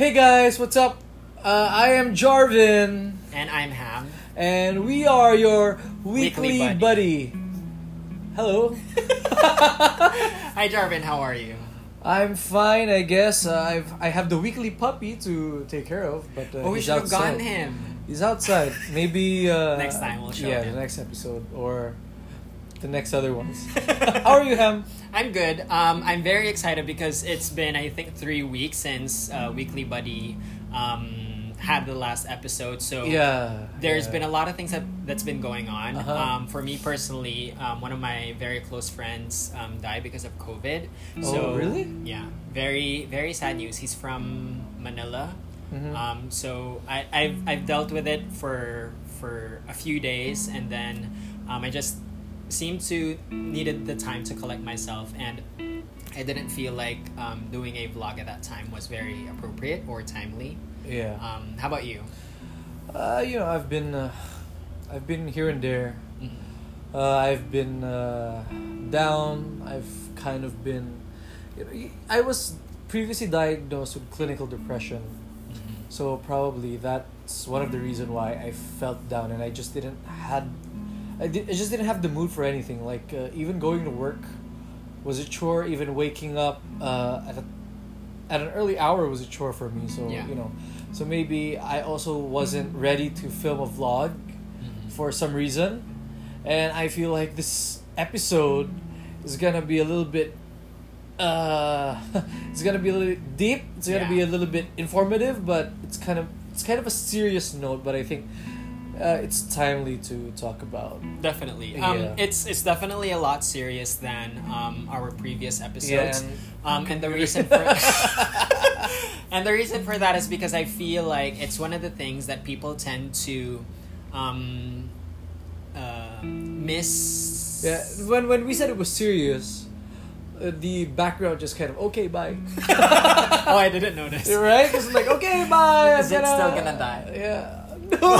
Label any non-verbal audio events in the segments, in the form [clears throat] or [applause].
Hey guys, what's up? Uh, I am Jarvin, And I'm Ham. and we are your weekly, Weekly buddy. Hello. [laughs] [laughs] Hi, Jarvin. How are you? I'm fine, I guess. Uh, I've I have the weekly puppy to take care of, but uh, oh, we should have gotten him. He's outside. Maybe uh, Next time we'll show Yeah, him. the next episode or the next other ones. [laughs] How are you, Ham? I'm good. Um, I'm very excited because it's been, I think, three weeks since uh, Weekly Buddy um, had the last episode. So Yeah. there's yeah. been a lot of things that, that's been going on. Uh-huh. Um, for me personally, um, one of my very close friends um, died because of COVID. Oh, So, really? Yeah. Very, very sad news. He's from Manila. Mhm. Um, so I, I've, I've dealt with it for for a few days and then um, I just seemed to needed the time to collect myself and I didn't feel like um, doing a vlog at that time was very appropriate or timely. yeah. Um, how about you? Uh, you know, I've been, uh, I've been here and there. Mhm. Uh, I've been uh, down. I've kind of been. You know, I was previously diagnosed with clinical depression, Mhm. so probably that's one of the reason why I felt down, and I just didn't had. I, did, I just didn't have the mood for anything. Like uh, even going to work was a chore. Even waking up uh, at a, at an early hour was a chore for me. So Yeah. you know, so maybe I also wasn't ready to film a vlog Mhm. for some reason, and I feel like this episode is gonna be a little bit. Uh, [laughs] it's gonna be a little bit deep. It's gonna be a little bit informative, but it's kind of it's kind of a serious note. But I think uh, it's timely to talk about. Definitely. Um, Yeah. It's it's definitely a lot serious than um, our previous episodes. and- Um, and the [laughs] reason for [laughs] and the reason for that is because I feel like it's one of the things that people tend to um, uh, miss. Yeah, when when we said it was serious, uh, the background just kind of okay, bye. [laughs] oh, I didn't notice. right? It's like okay, bye. Because it's still gonna die. Yeah. No,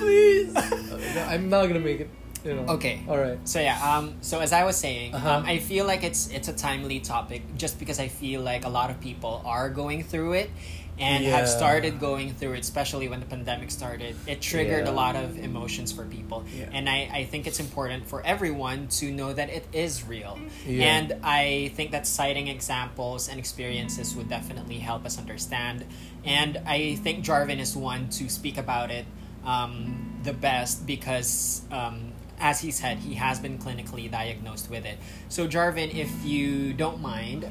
please. [laughs] No, I'm not gonna make it. You know. Okay. All right. So yeah, um, so as I was saying, Uh-huh. um, I feel like it's it's a timely topic just because I feel like a lot of people are going through it and have started going through it, especially when the pandemic started. It triggered a lot of emotions for people, Yeah. and I, I think it's important for everyone to know that it is real. Yeah. And I think that citing examples and experiences would definitely help us understand. And I think Jarvin is one to speak about it um, the best because, um, as he said, he has been clinically diagnosed with it. So, Jarvin, if you don't mind,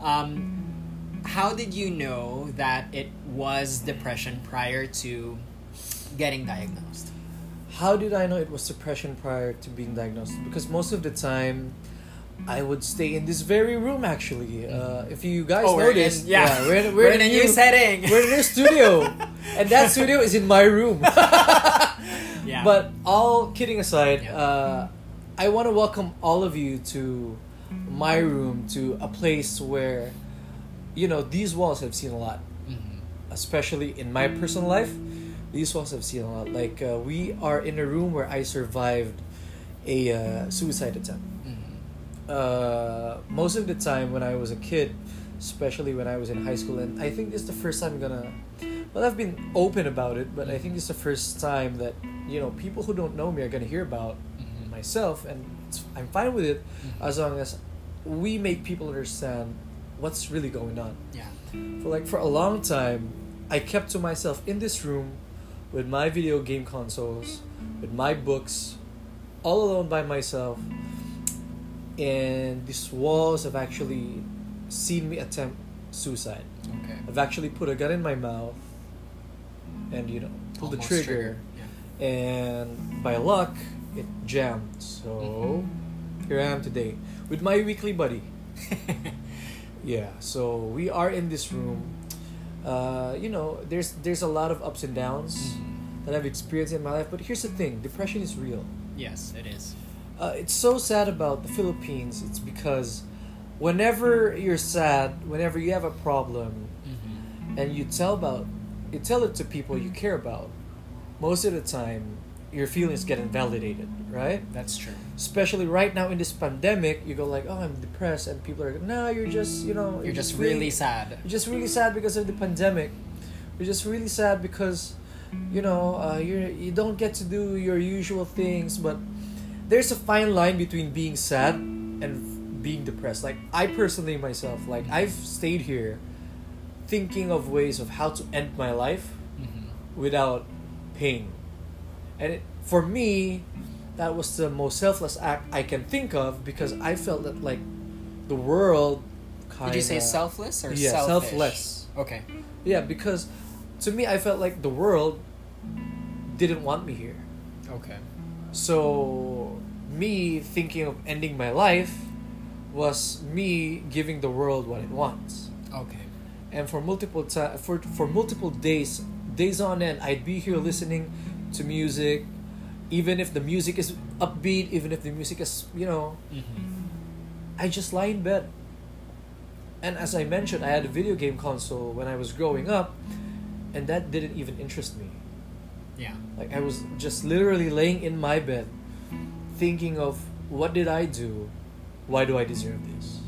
um, how did you know that it was depression prior to getting diagnosed? How did I know it was depression prior to being diagnosed? Because most of the time, I would stay in this very room. Actually, uh, if you guys Oh, we're in- noticed, yeah. [laughs] we're in, We're in a new setting. We're in a new studio, [laughs] and that studio is in my room. [laughs] Yeah. But all kidding aside, Yeah. uh, I want to welcome all of you to my room, to a place where, you know, these walls have seen a lot, Mhm. especially in my personal life. These walls have seen a lot. Like uh, we are in a room where I survived a uh, suicide attempt. Uh, most of the time when I was a kid, especially when I was in high school, and I think this is the first time I'm gonna. Well, I've been open about it, but I think is the first time that you know people who don't know me are gonna hear about Mhm. myself, and it's, I'm fine with it Mhm. as long as we make people understand what's really going on. Yeah. For like for a long time, I kept to myself in this room with my video game consoles, with my books, all alone by myself. And these walls have actually seen me attempt suicide. Okay. I've actually put a gun in my mouth and you know, pulled the Almost trigger. Yeah. And by luck, it jammed. So here I am today with my weekly buddy. [laughs] Yeah, so we are in this room. Uh, you know, there's there's a lot of ups and downs Mhm. that I've experienced in my life. But here's the thing: depression is real. Yes, it is. Uh, it's so sad about the Philippines. It's because whenever you're sad, whenever you have a problem, Mm-hmm. and you tell about, you tell it to people you care about. Most of the time, your feelings get invalidated, right? That's true. Especially right now in this pandemic, you go like, "Oh, I'm depressed," and people are, "No, you're just, you know, You're just feeling- really sad. you're just really sad because of the pandemic. You're just really sad because, you know, uh, you're you don't get to do your usual things. But there's a fine line between being sad and being depressed. Like I personally myself, like I've stayed here, thinking of ways of how to end my life Mm-hmm. without pain, and it, for me, that was the most selfless act I can think of because I felt that like the world. Kinda, Did you say selfless or Yeah, selfish? selfless. Okay. Yeah, because to me, I felt like the world didn't want me here. Okay. So, me thinking of ending my life was me giving the world what it wants. Okay. And for multiple ti- for for multiple days, days on end, I'd be here listening to music, even if the music is upbeat, even if the music is you know, Mm-hmm. I just lie in bed. And as I mentioned, I had a video game console when I was growing up, and that didn't even interest me. Yeah. Like I was just literally laying in my bed, thinking of what did I do? Why do I deserve this?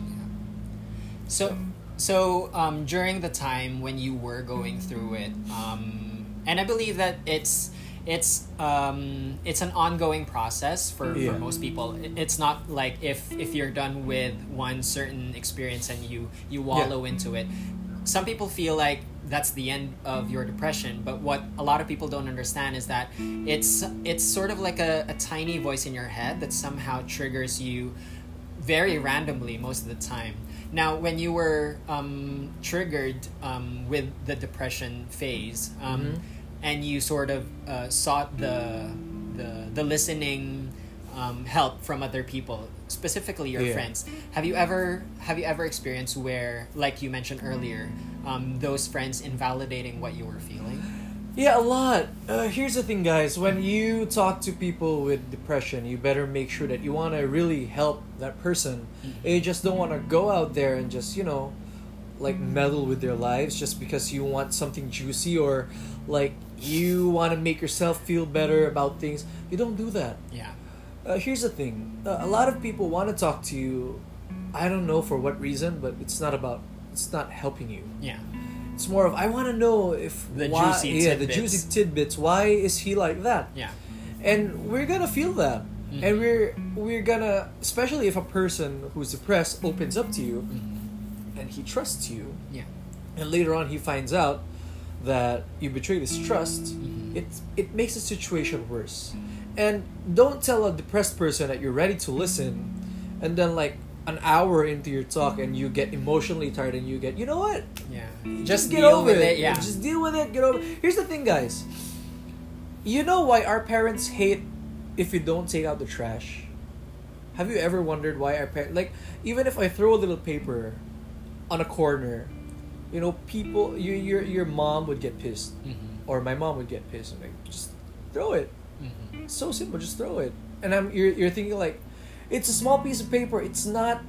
So, so um, during the time when you were going through it, um, and I believe that it's it's um, it's an ongoing process for, Yeah. for most people. It's not like if if you're done with one certain experience and you you wallow into it. Some people feel like that's the end of your depression, but what a lot of people don't understand is that it's it's sort of like a, a tiny voice in your head that somehow triggers you very randomly most of the time. Now, when you were um, triggered um, with the depression phase, um, Mhm. and you sort of uh, sought the the the listening um, help from other people, specifically your Yeah. friends, have you ever have you ever experienced where, like you mentioned earlier, um, those friends invalidating what you were feeling? Yeah, a lot. Uh, here's the thing, guys. When you talk to people with depression, you better make sure that you want to really help that person. Mhm. You just don't want to go out there and just, you know, like meddle with their lives just because you want something juicy or like you want to make yourself feel better about things. You don't do that. Yeah. Uh, here's the thing. Uh, a lot of people want to talk to you. I don't know for what reason, but it's not about. It's not helping you. Yeah. It's more of I want to know if The why, juicy yeah the juicy tidbits. Why is he like that? Yeah. And we're gonna feel that, Mhm. and we're we're gonna especially if a person who's depressed opens up to you Mhm. and he trusts you, Yeah. and later on he finds out that you betrayed his trust. Mhm. It it makes the situation worse. And don't tell a depressed person that you're ready to listen, and then like an hour into your talk and you get emotionally tired and you get you know what Yeah. just, get deal over with it. it. Yeah. Just deal with it. Get over. Here's the thing, guys. You know why our parents hate if you don't take out the trash? Have you ever wondered why our parents like even if I throw a little paper on a corner, you know, people your your your mom would get pissed Mhm. or my mom would get pissed and like just throw it. Mhm. So simple, just throw it. And I'm you're you're thinking like it's a small piece of paper. It's not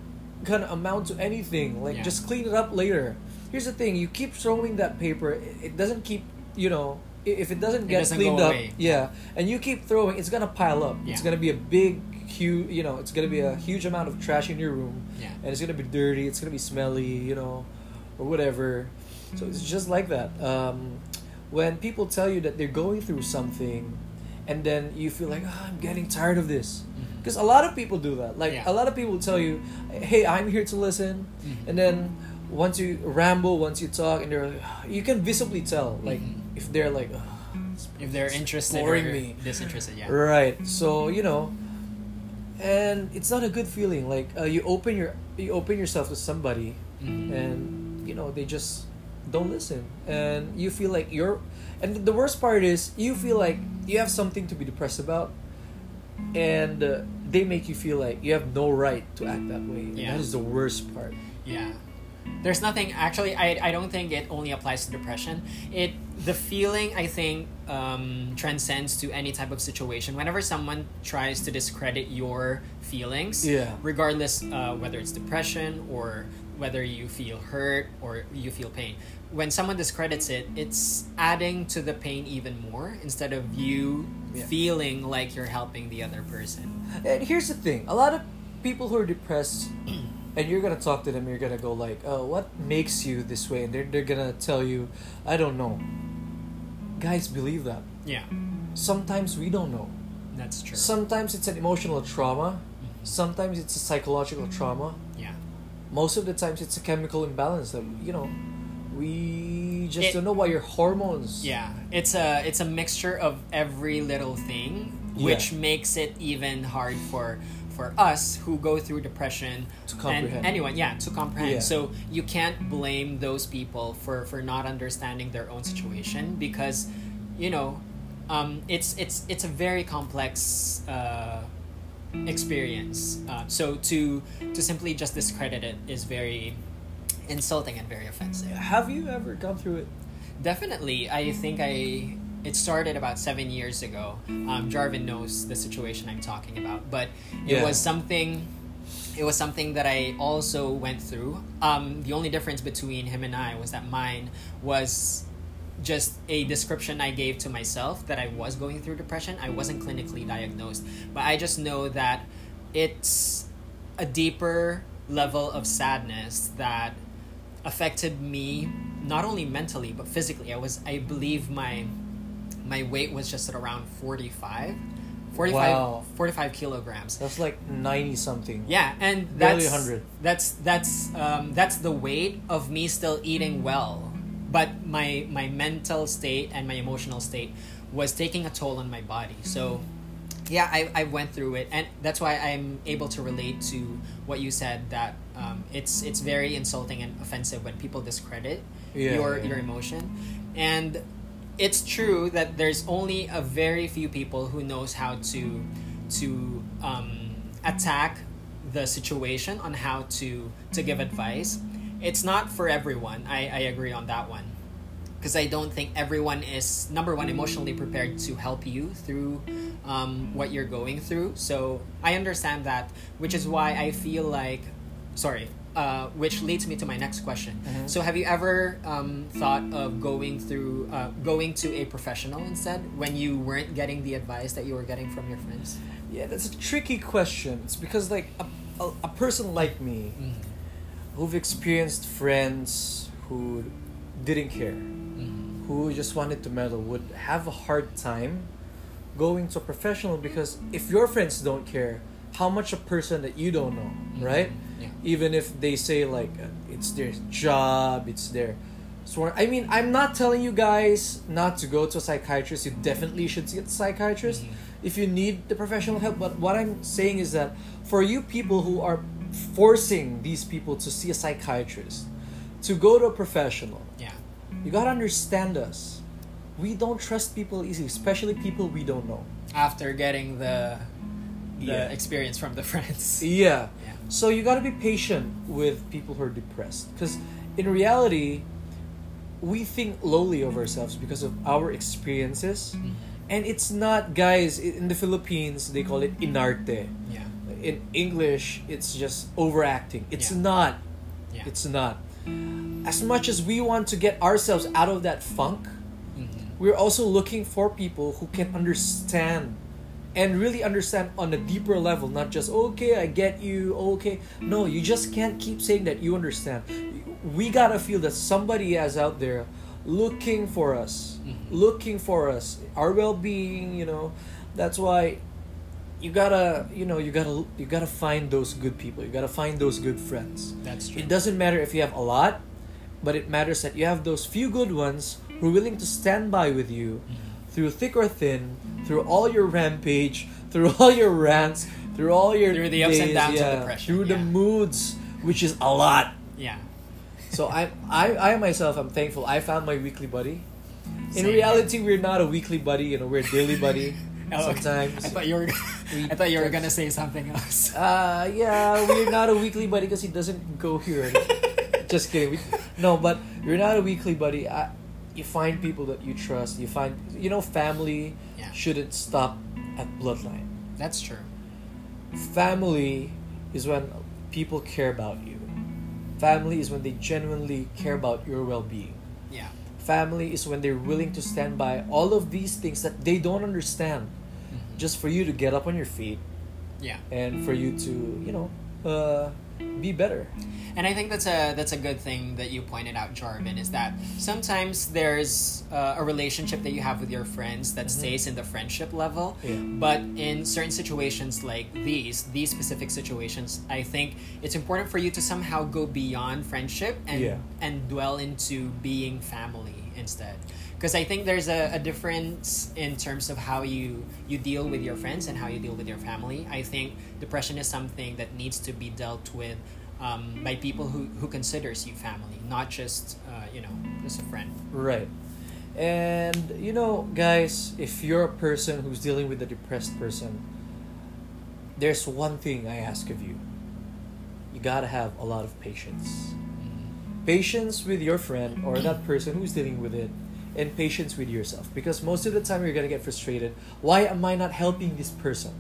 gonna amount to anything. Like Yeah. just clean it up later. Here's the thing: you keep throwing that paper. It, it doesn't keep. You know, if it doesn't It get doesn't cleaned up, yeah, and you keep throwing, it's gonna pile up. It's gonna be a big, huge. You know, it's gonna be a huge amount of trash in your room, Yeah. and it's gonna be dirty. It's gonna be smelly. You know, or whatever. So it's just like that. Um, when people tell you that they're going through something, and then you feel like, oh, I'm getting tired of this. Because a lot of people do that. Like Yeah. a lot of people tell you, "Hey, I'm here to listen," Mhm. and then once you ramble, once you talk, and they're like, you can visibly tell, like Mhm. if they're like, "Ugh, if they're interested boring or me, disinterested, yeah. right? So you know, and it's not a good feeling. Like uh, you open your you open yourself to somebody, Mhm. and you know they just don't listen, and you feel like you're. And the worst part is you feel like you have something to be depressed about, and uh, they make you feel like you have no right to act that way. Yeah. That is the worst part. Yeah. There's nothing actually I, I don't think it only applies to depression. It the feeling I think um, transcends to any type of situation. Whenever someone tries to discredit your feelings, Yeah. regardless uh, whether it's depression or whether you feel hurt or you feel pain. When someone discredits it, it's adding to the pain even more instead of you Yeah. feeling like you're helping the other person. And here's the thing: a lot of people who are depressed, [clears throat] and you're gonna talk to them, you're gonna go like, "Oh, what makes you this way?" And they're they're gonna tell you, "I don't know." Guys, believe that. Yeah, Sometimes we don't know. that's true. Sometimes it's an emotional trauma. Mm-hmm. Sometimes it's a psychological trauma. Yeah. Most of the times it's a chemical imbalance that you know we just It- don't know why your hormones. Yeah, it's a it's a mixture of every little thing, which makes it even hard for for us who go through depression To comprehend. and anyone, yeah, to comprehend. Yeah. So you can't blame those people for for not understanding their own situation because, you know, um, it's it's it's a very complex. Uh, experience uh, so to to simply just discredit it is very insulting and very offensive Have you ever gone through it? Definitely. I think I it started about seven years ago. Um, Jarvin knows the situation I'm talking about, but it Yeah. was something. It was something that I also went through. Um, the only difference between him and I was that mine was just a description I gave to myself that I was going through depression. I wasn't clinically diagnosed, but I just know that it's a deeper level of sadness that affected me not only mentally but physically. I was I believe my my weight was just at around 45 45, Wow. 45 kilograms. That's like ninety something. Yeah, and Barely that's 100. that's that's um, that's the weight of me still eating well, but my my mental state and my emotional state was taking a toll on my body. So, yeah, I, I went through it, and that's why I'm able to relate to what you said that um, it's it's very insulting and offensive when people discredit Yeah, your yeah. your emotion, and it's true that there's only a very few people who knows how to to um, attack the situation on how to to give advice it's not for everyone i, I agree on that one because i don't think everyone is number one emotionally prepared to help you through um, what you're going through so i understand that which is why i feel like sorry uh, which leads me to my next question Mhm. so have you ever um, thought of going through uh, going to a professional instead when you weren't getting the advice that you were getting from your friends Yeah, that's a tricky question. It's because like a, a, a person like me mm-hmm. Who've experienced friends who didn't care, Mm-hmm. who just wanted to meddle, would have a hard time going to a professional because if your friends don't care, how much a person that you don't know, right? Yeah. Even if they say like it's their job, it's their sworn. I mean, I'm not telling you guys not to go to a psychiatrist. You definitely should see a psychiatrist Mhm. if you need the professional help. But what I'm saying is that for you people who are forcing these people to see a psychiatrist, to go to a professional, Yeah. you gotta understand us. We don't trust people easily, especially people we don't know. After getting the the Yeah. experience from the [laughs] friends. Yeah. Yeah. So you got to be patient with people who are depressed because in reality we think lowly of ourselves because of our experiences mm-hmm. and it's not guys in the Philippines they call it inarte. Yeah. In English it's just overacting. It's Yeah. not. Yeah. It's not. As much as we want to get ourselves out of that funk, Mhm. we're also looking for people who can understand and really understand on a deeper level not just okay i get you okay no you just can't keep saying that you understand we gotta feel that somebody is out there looking for us Mhm. looking for us our well-being you know that's why you gotta you know you gotta you gotta find those good people you gotta find those good friends That's true. it doesn't matter if you have a lot, but it matters that you have those few good ones who are willing to stand by with you mm-hmm. through thick or thin, through all your rampage, through [laughs] all your rants, through all your Through the ups and days, downs of yeah, depression, through the moods, which is a lot. Yeah. So I, I, I myself, I'm thankful. I found my weekly buddy. In Same. reality, we're not a weekly buddy. You know, we're a daily buddy. [laughs] Oh, okay. Sometimes. I thought you were. I thought you were gonna say something else. [laughs] Uh, yeah, we're not a weekly buddy because he doesn't go here. [laughs] Just kidding. We, no, but you're not a weekly buddy. I, you find people that you trust. You find, you know, family Yeah. shouldn't stop at bloodline. That's true. Family is when people care about you. Family is when they genuinely care about your well being. Yeah. Family is when they're willing to stand by all of these things that they don't understand. Just for you to get up on your feet Yeah. and for you to, you know, uh, be better. And I think that's a that's a good thing that you pointed out, Jarvin, is that sometimes there's uh, a relationship that you have with your friends that Mhm. stays in the friendship level, Yeah. but in certain situations like these, these specific situations, I think it's important for you to somehow go beyond friendship and Yeah. and dwell into being family instead. Because I think there's a, a difference in terms of how you you deal with your friends and how you deal with your family. I think depression is something that needs to be dealt with um, by people who, who considers you family, not just uh, you know just a friend. Right. And you know, guys, if you're a person who's dealing with a depressed person, there's one thing I ask of you. You gotta have a lot of patience. Patience with your friend or that person who's dealing with it, and patience with yourself. Because most of the time you're gonna get frustrated. Why am I not helping this person?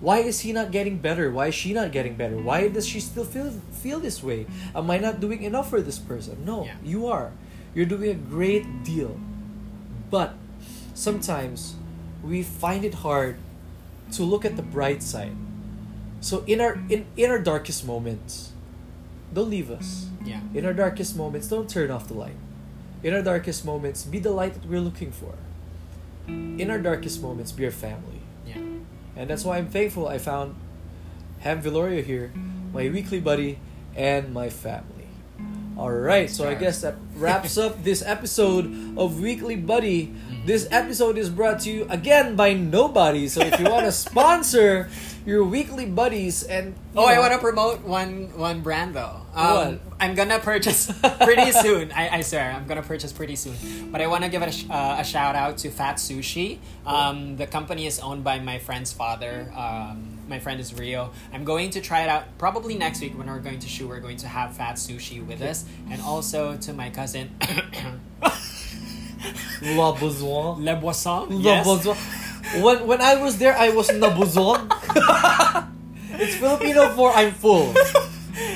Why is he not getting better? Why is she not getting better? Why does she still feel feel this way? Am I not doing enough for this person? No, Yeah. you are. You're doing a great deal. But sometimes we find it hard to look at the bright side. So in our in, in our darkest moments, don't leave us. Yeah. In our darkest moments, don't turn off the light. In our darkest moments, be the light that we're looking for. In our darkest moments, be our family. Yeah. And that's why I'm thankful I found Ham Viloria here, my weekly buddy, and my family. Alright, so I guess that wraps up this episode of Weekly Buddy. This episode is brought to you again by nobody. So if you want to [laughs] sponsor your weekly buddies and Oh, I want to promote one one brand though. Um? I'm gonna purchase [laughs] pretty soon. I, I swear, I'm gonna purchase pretty soon. But I want to give a, sh- uh, a shout out to Fat Sushi. Um, the company is owned by my friend's father. Um, my friend is Rio. I'm going to try it out probably next week when we're going to shoot. We're going to have Fat Sushi with us, and also to my cousin [coughs] [coughs] La Besoin. La Boisson. La Yes. Besoin. When when I was there, I was nabuzon. [laughs] it's Filipino for I'm full.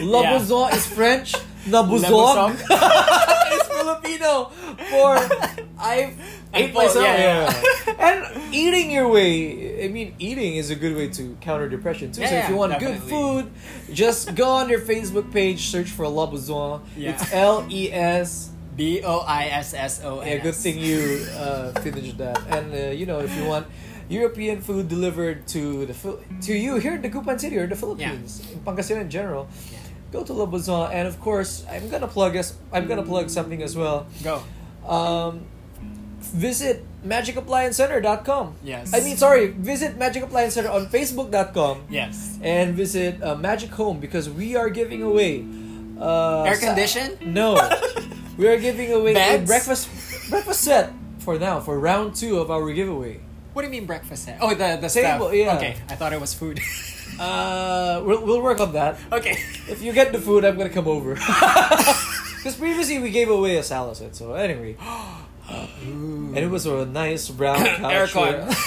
La Yeah. Besoin is French. La Boisson. [laughs] is Filipino for I ate full, myself. yeah, [laughs] and eating your way. I mean, eating is a good way to counter depression too. so if you yeah, want good food, just go on their Facebook page, search for La Besoin. Yeah. It's L E S. B O I S S O N. Yeah, good thing you uh, finished that. And uh, you know, if you want European food delivered to the to you here in Dagupan City or the Philippines, in Pangasinan in general, Yeah. go to La. And of course, I'm gonna plug us. I'm gonna plug something as well. Go. Um, visit magicappliancecenter.com. Yes. I mean, sorry, visit Magic Appliance Center on Facebook.com Yes. and visit uh, Magic Home because we are giving away uh, Air sa- condition? No, [laughs] we are giving away a breakfast breakfast set for now for round two of our giveaway. What do you mean breakfast set? Oh, the the Table, stuff. yeah. Okay, I thought it was food. [laughs] Uh, we'll, we'll work on that. okay. If you get the food, I'm gonna come over. [laughs] Because previously we gave away a salad set. So anyway, [gasps] [gasps] [gasps] and it was a nice brown [coughs] couch. Where- [laughs]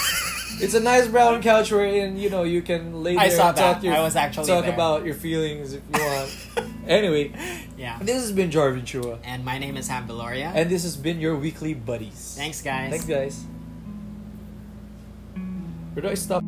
It's a nice brown couch wherein you know you can lay there I saw and talk that. your, I was actually talk there. about your feelings if you want. [laughs] anyway, Yeah. this has been Jarvin Chua, And my name is Ham Beloria. and this has been your weekly buddies. Thanks, guys. Thanks, guys. Where do I stop?